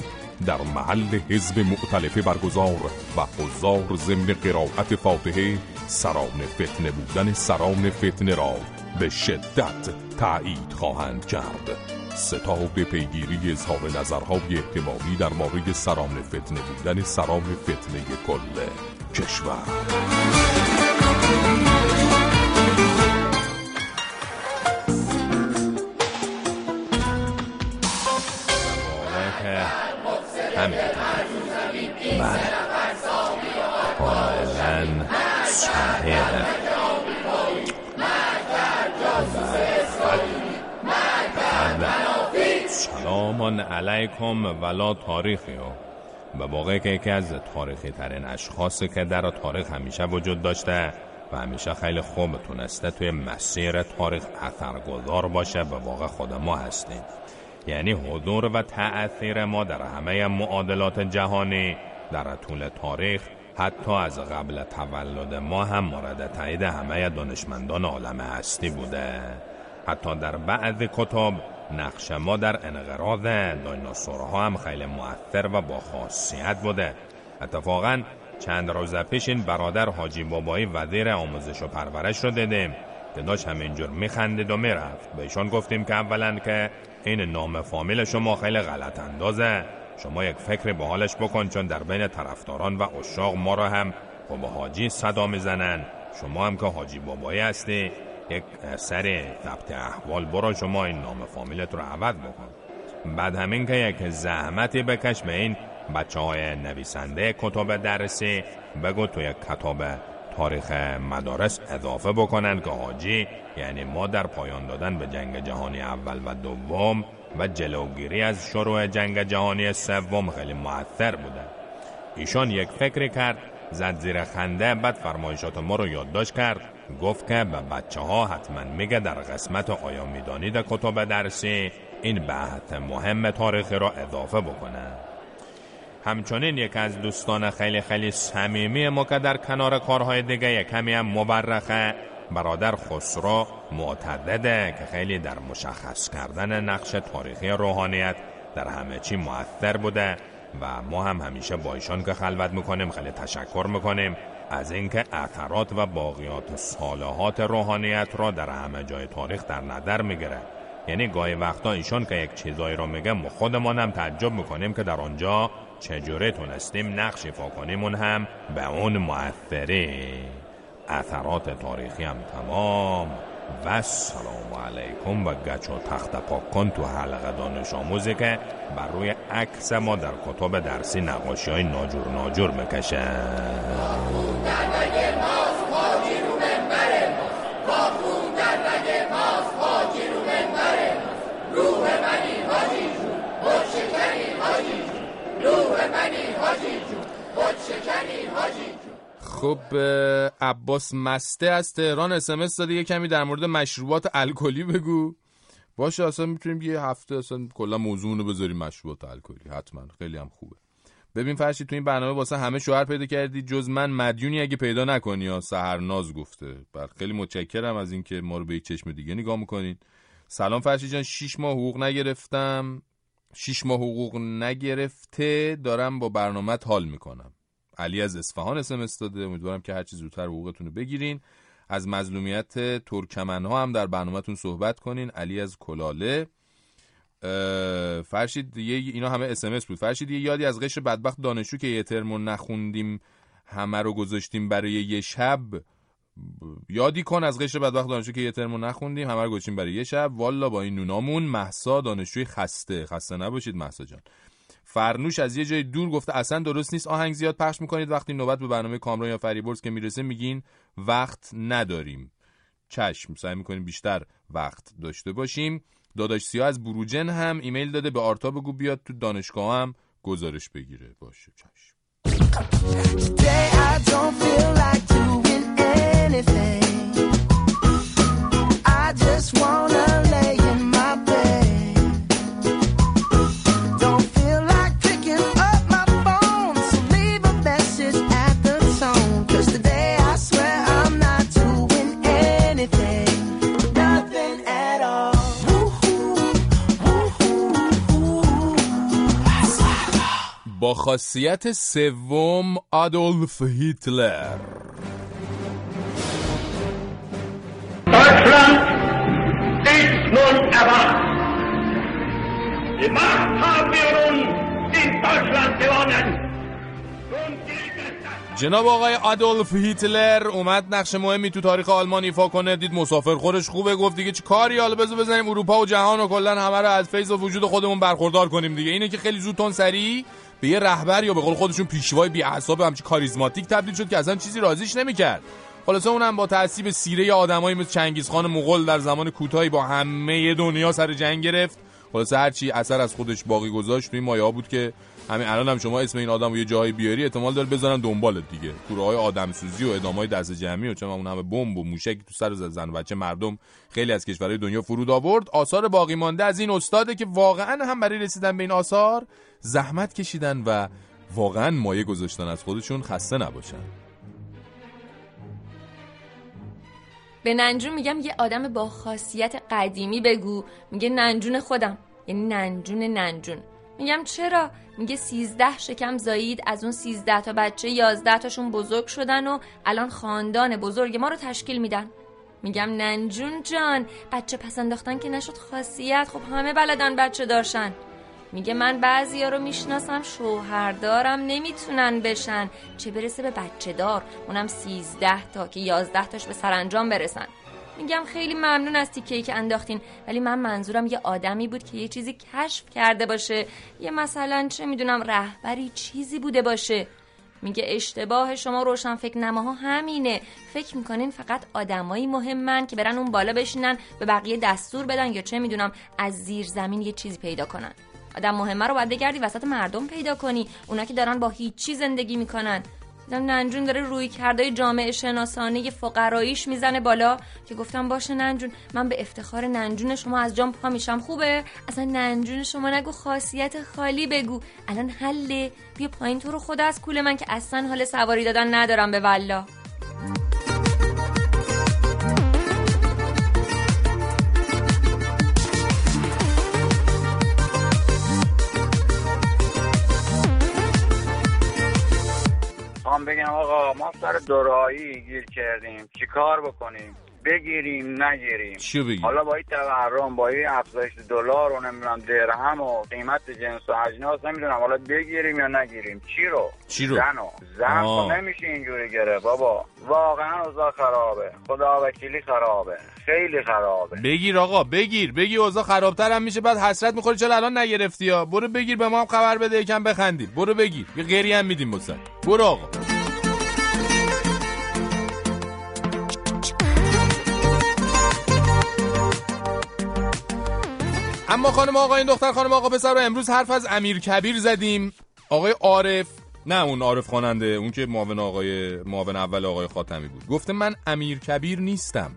در محل حزب معتلفه برگزار و حضار ضمن قرائت فاتحه سران فتنه بودن سران فتنه را به شدت تایید خواهند کرد. ستاد پیگیری اظهار نظرهای احتمالی در مورد سران فتنه بودن سران فتنه کل کشور.
سلام علیکم ولا تاریخی به واقع که یکی از تاریخی ترین اشخاصی که در تاریخ همیشه وجود داشته و همیشه خیلی خوب تونسته توی مسیر تاریخ اثرگذار باشه به واقع خود ما هستیم. یعنی حضور و تأثیر ما در همه معادلات جهانی در طول تاریخ حتی از قبل تولد ما هم مورد تایید همه دانشمندان عالم هستی بوده. حتی در بعض کتب نقش ما در انقراض دایناسورها هم خیلی مؤثر و با خاصیت بوده. اتفاقا چند روز پیش این برادر حاجی بابایی وزیر آموزش و پرورش رو دیدیم که داشت همینجور میخندید و می‌رفت. به ایشان گفتیم که اولا که این نام فامیل شما خیلی غلط اندازه. شما یک فکر به حالش بکن چون در بین طرفداران و اشاق ما را هم با حاجی صدا می‌زنن. شما هم که حاجی بابایی هستی یک سر ثبت احوال. برو شما این نام فامیلت رو عوض بکن. بعد همین که یک زحمتی بکش به این بچه های نویسنده کتاب درسی. بگو تو یک کتاب تاریخ مدارس اضافه بکنند که حاجی یعنی ما در پایان دادن به جنگ جهانی اول و دوم و جلوگیری از شروع جنگ جهانی سوم خیلی موثر بوده. ایشان یک فکری کرد زد زیر خنده بعد فرمایشات ما رو یادداشت کرد. گفت که به بچه ها حتما میگه در قسمت آیا می‌دانید کتب درسی این بحث مهم تاریخی را اضافه بکنه. همچنین یک از دوستان خیلی خیلی صمیمی ما که در کنار کارهای دیگه کمی هم مبرخه برادر خسرو معتدده که خیلی در مشخص کردن نقش تاریخی روحانیت در همه چی مؤثر بوده و ما هم همیشه با ایشان که خلوت می‌کنیم خیلی تشکر می‌کنیم. از اینکه اثرات و باقیات صالحات روحانیت را در همه جای تاریخ در نظر می‌گیره. یعنی گاهی وقتا ایشان که یک چیزایی را میگه ما خودمان هم تعجب می‌کنیم که در آنجا چجوری تونستیم نقش اون هم به اون مؤثره. اثرات تاریخی هم تمام. و سلام علیکم و گچ و تخت پاک کن تو حلقه دانش آموزی که بر روی عکس ما در کتاب درسی نقاشی های ناجور ناجور می‌کشه خب عباس مسته از تهران اسمس داده. یه کمی در مورد مشروبات الکلی بگو. باشه اصلا می‌تونیم یه هفته اصلا کلا موضوع رو بذاریم مشروبات الکلی. حتما. خیلی هم خوبه. ببین فرشی تو این برنامه واسه همه شوهر پیدا کردی جز من مدیونی اگه پیدا نکنی یا سهرناز گفته. بر خیلی متشکرم از اینکه ما رو به یک چشم دیگه نگاه می‌کنین. سلام فرشی جان شیش ماه حقوق نگرفتم. شیش ماه حقوق نگرفته دارم با برنامه حال می‌کنم. علی از اصفهان اسمس داده. امیدوارم که هرچی زودتر حقوقتون رو بگیرین. از مظلومیت ترکمن ها هم در برنامهتون صحبت کنین. علی از کلاله. فرشید یه اینا همه اسمس بود. فرشید یه یادی از قشر بدبخت دانشجو که یه ترمون نخوندیم همه رو گذاشتیم برای یه شب. یادی کن از قشر بدبخت دانشجو که یه ترمون نخوندیم همه رو گذاشتیم برای یه شب. والا با این نونامون محسا دانشجوی خسته. خسته نباشید محسا جان. فرنوش از یه جای دور گفته اصلا درست نیست. آهنگ زیاد پخش می‌کنید. وقتی نوبت به برنامه کامران یا فریبرز که می‌رسه میگین وقت نداریم. چشم سعی می‌کنیم بیشتر وقت داشته باشیم. داداش سیا از بروجن هم ایمیل داده. به آرتا بگو بیاد تو دانشگاه هم گزارش بگیره. باشه چشم.
Deutschland ist nun erwacht. Die Macht wir nun in Deutschland gewonnen.
جناب آقای آدولف هیتلر اومد نقش مهمی تو تاریخ آلمان ایفا کنه. دید مسافر خورش خوبه گفت دیگه چه کاری؟ حالا بزو بزنیم اروپا و جهان و کلا همه رو از فیض و وجود خودمون برخوردار کنیم دیگه. اینه که خیلی زود سری به یه رهبر یا به قول خودشون پیشوای بی اعصاب همچی کاریزماتیک تبدیل شد که اصلا چیزی رازیش نمی‌کرد. خلاصه اونم با تاثیر سیره آدمایی مثل چنگیز خان مغول در زمان کوتاهی با همه دنیا سر جنگ گرفت. خلاصه هرچی اثر از خودش باقی گذاشت توی مایه بود که همین الان هم شما اسم این آدم رو یه جایی بیاری احتمال داره بزنن دنبالت دیگه. توره های آدم سوزی و ادامای دست جمعی و چه اون همه بمب و موشکی تو سر زن و بچه مردم خیلی از کشورهای دنیا فرود آورد. آثار باقی مانده از این استاده که واقعا هم برای رسیدن به این آثار زحمت کشیدن و واقعا مایه گذاشتن از خودشون خسته نباشن.
به ننجون میگم یه آدم با خاصیت قدیمی بگو. میگه ننجون خودم. یعنی ننجون ننجون. میگم چرا؟ میگه سیزده شکم زایید از اون سیزده تا بچه یازده تاشون بزرگ شدن و الان خاندان بزرگ ما رو تشکیل میدن. میگم ننجون جان بچه پس انداختن که نشد خاصیت. خب همه بلدن بچه داشتن میگه من بعضی ها رو می‌شناسم شوهردارم نمی‌تونن بشن. چه برسه به بچه دار؟ اونم سیزده تا که یازده تاش به سرانجام برسن. میگم خیلی ممنون از تیکه که انداختین. ولی من منظورم یه آدمی بود که یه چیزی کشف کرده باشه. یه مثلا چه می‌دونم رهبری چیزی بوده باشه. میگه اشتباه شما روشن فکر نماها همینه. فکر می‌کنین فقط آدمایی مهمن که برن اون بالا بشینن به بقیه دستور بدن یا چه می‌دونم از زیر زمین یه چیزی پیدا کنن. آدم مهمه رو باید بگردی وسط مردم پیدا کنی. اونا که دارن با هیچی زندگی می‌کنن. ننجون داره روی کرده جامعه شناسانه فقراییش می‌زنه بالا که گفتم باشه ننجون من به افتخار ننجون شما از جام پا میشم. خوبه؟ اصلا ننجون شما نگو خاصیت خالی بگو. الان حله. بیا پایین تو رو خدا از کول من که اصلا حال سواری دادن ندارم به والله.
بگم آقا ما سر دورایی گیر کردیم. چیکار بکنیم؟ بگیریم نگیریم.
چی بگیریم؟
حالا با این تورم با این افزایش دلار و نمی‌دونم درهم و قیمت جنس و اجناس نمی‌دونم. حالا بگیریم یا نگیریم؟ چی رو؟
چی رو؟
زنو زن نمیشه اینجوری گره بابا. واقعا اوضاع خرابه. خدا وکیلی خرابه. خیلی خرابه.
بگیر آقا بگیر. بگی اوضاع خرابتر هم میشه بعد حسرت می‌خوری چرا الان نگرفتی یا برو بگیر به ما هم خبر بده یکم بخندیم. برو بگیر. یه غیری هم میدیم بسن برو آقا. اما خانم آقا این دختر خانم آقا پسر رو امروز حرف از امیر کبیر زدیم. آقای عارف نه اون عارف خواننده اون که معاون آقای معاون اول آقای خاتمی بود. گفته من امیر کبیر نیستم.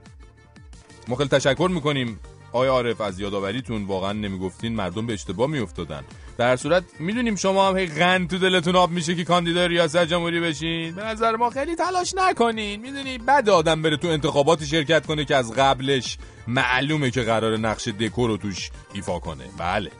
ما خیلی تشکر می‌کنیم آقای عارف از یادآوریتون. واقعا نمی‌گفتین مردم به اشتباه میافتادن. در صورت می‌دونیم شما هم هی غن تو دلتون آب میشه که کاندیدای ریاست جمهوری بشین. به نظر ما خیلی تلاش نکنین. می‌دونی بد آدم بره تو انتخابات شرکت کنه که از قبلش معلومه که قرار نقش دکور رو توش ایفا کنه. بله.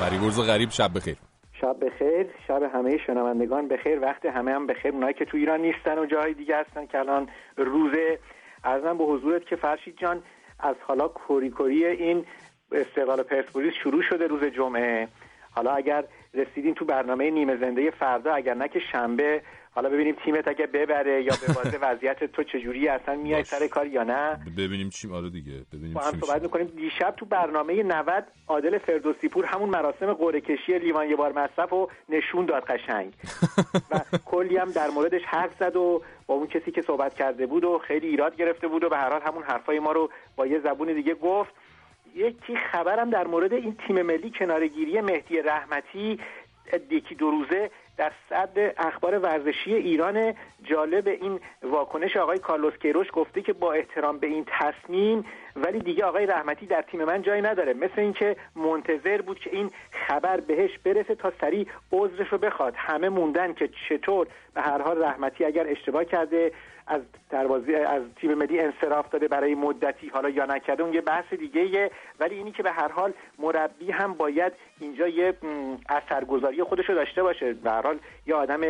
فریبرز غریب شب بخیر.
شب بخیر. شب همه شنوندگان بخیر. وقت همه هم بخیر. اونایی که تو ایران نیستن و جای دیگه هستن که الان روزه. ارزم به حضورت که فرشید جان از حالا کوری کوری این استقلال پرسپولیس شروع شده روز جمعه. حالا اگر رسیدین تو برنامه نیمه زنده فردا اگر نه که شنبه حالا ببینیم تیمت اگه ببره یا به [laughs] بازه وضعیت تو چجوری اصلا میای سر کار یا نه؟
ببینیم چی آره دیگه ببینیم
با هم صحبت می‌کنیم. دیشب تو برنامه 90 عادل فردوسی پور همون مراسم قرعه کشی لیوان یه بار مصرف و نشون داد قشنگ. [laughs] و کلی هم در موردش حرف زد و با اون کسی که صحبت کرده بود و خیلی ایراد گرفته بود و به هر حال همون حرفای ما رو با یه زبون دیگه گفت. یکی خبرم در مورد این تیم ملی کنارگیری مهدی رحمتی یکی دو روزه در صد اخبار ورزشی ایران جالب این واکنش آقای کارلوس کیروش گفته که با احترام به این تصمیم ولی دیگه آقای رحمتی در تیم من جایی نداره. مثل اینکه منتظر بود که این خبر بهش برسه تا سریع عذرش رو بخواد. همه موندن که چطور به هر حال رحمتی اگر اشتباه کرده از دروازه از تیم ملی انصراف داده برای مدتی حالا یا نکرده اون یه بحث دیگه ولی اینی که به هر حال مربی هم باید اینجا یه اثرگذاری خودش رو داشته باشه. به هر حال یه آدم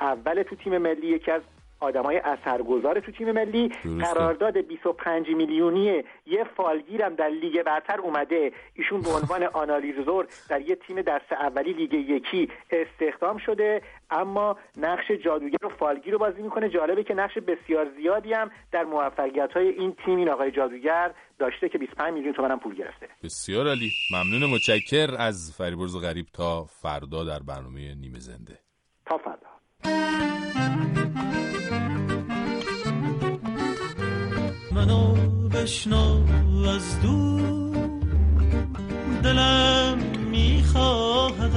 اول تو تیم ملی یکی از آدمای اثرگذار تو تیم ملی. قرارداد 25 میلیونی یه فالگیرم در لیگ برتر اومده. ایشون به عنوان [laughs] آنالیزور در یه تیم دست اولی لیگ یکی استخدام شده. اما نقش جادوگر و فالگیر رو بازی می‌کنه. جالبه که نقش بسیار زیادی هم در موفقیت های این تیم این آقای جادوگر داشته که 25 میلیون تومن هم پول گرفته.
بسیار علی ممنون متشکر از فریبرز غریب تا فردا در برنامه نیمه زنده.
تا فردا.
منو بشنو از دور دلم می‌خواهد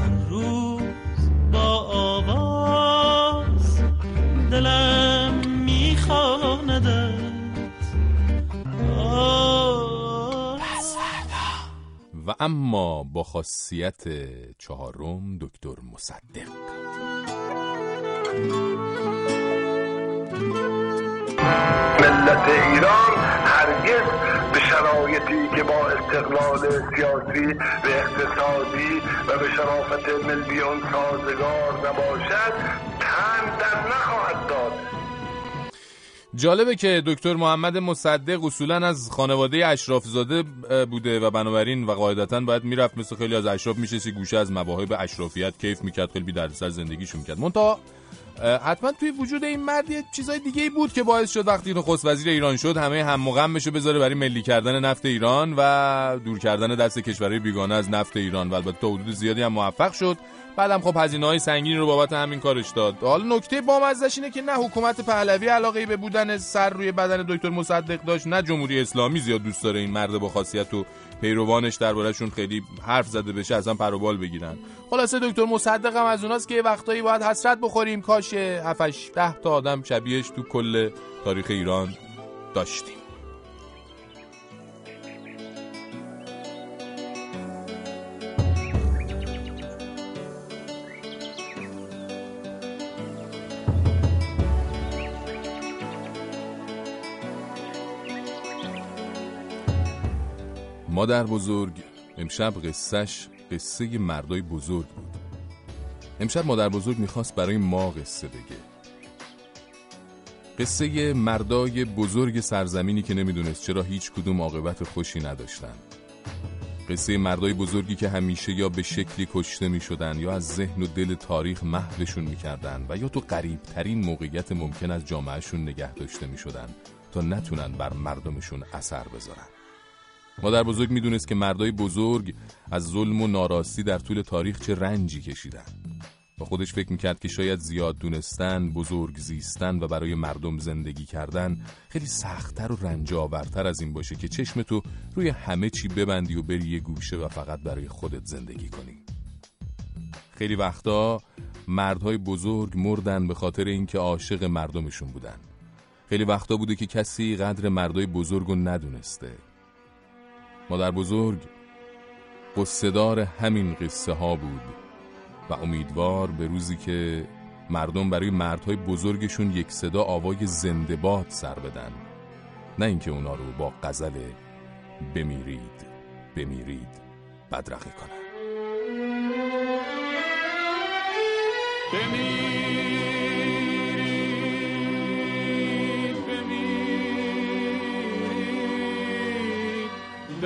هر روز با آواز دلم میخواندت
و اما با خاصیت چهارم دکتر مصدق.
ملت ایران هرگز به شرایطی که با استقلال سیاسی و اقتصادی و به شرافت میلیون سازگار نباشد تن در نخواهد داد.
جالبه که دکتر محمد مصدق اصولا از خانواده اشرافزاده بوده و بنابراین و قاعدتا باید می‌رفت مثل خیلی از اشراف میشه گوشه از مواهب اشرافیت کیف می‌کرد خیلی بی سر زندگیشون می‌کرد منتها حتما توی وجود این مرد یه چیزای دیگه ای بود که باعث شد وقتی نخست وزیر ایران شد همه هم و بذاره برای ملی کردن نفت ایران و دور کردن دست کشورهای بیگانه از نفت ایران. و البته تا حدود زیادی هم موفق شد. بعدم خب هزینه های سنگینی رو بابت همین کارش داد. حالا نکته بامزش اینه که نه حکومت پهلوی علاقه به بودن سر روی بدن دکتر مصدق داشت نه جمهوری اسلامی زیاد دوست داره این مرد با خاصیت و پیروانش دربارهشون خیلی حرف زده بشه اصلا پروبال بگیرن. خلاصه دکتر مصدق هم از اوناست که وقتایی باید حسرت بخوریم. کاش 7 ده تا آدم شبیهش تو کل تاریخ ایران داشتیم. مادر بزرگ امشب قصهش قصه مردای بزرگ بود. امشب مادر بزرگ می‌خواست برای ما قصه بگه. قصه مردای بزرگ سرزمینی که نمی‌دونست چرا هیچ کدوم عاقبت خوشی نداشتن. قصه مردای بزرگی که همیشه یا به شکلی کشته می شدن یا از ذهن و دل تاریخ محوشون می کردن و یا تو قریب ترین موقعیت ممکن از جامعهشون نگه داشته می شدن تا نتونن بر مردمشون اثر بذارن. مادر بزرگ می‌دونست که مردای بزرگ از ظلم و ناراستی در طول تاریخ چه رنجی کشیدن. با خودش فکر می‌کرد که شاید زیاد دونستن، بزرگ زیستن و برای مردم زندگی کردن خیلی سختتر و رنج آورتر از این باشه که چشم تو روی همه چی ببندی و بری یه گوشه و فقط برای خودت زندگی کنی. خیلی وقتا مردهای بزرگ مردن به خاطر اینکه عاشق مردمشون بودن. خیلی وقتا بوده که کسی قدر مردای بزرگ رو ندونسته. مادر بزرگ قصدار همین قصه ها بود و امیدوار به روزی که مردم برای مردهای بزرگشون یک صدا آوای زنده باد سر بدن. نه اینکه اونا رو با غزل بمیرید بمیرید بدرقه کنن.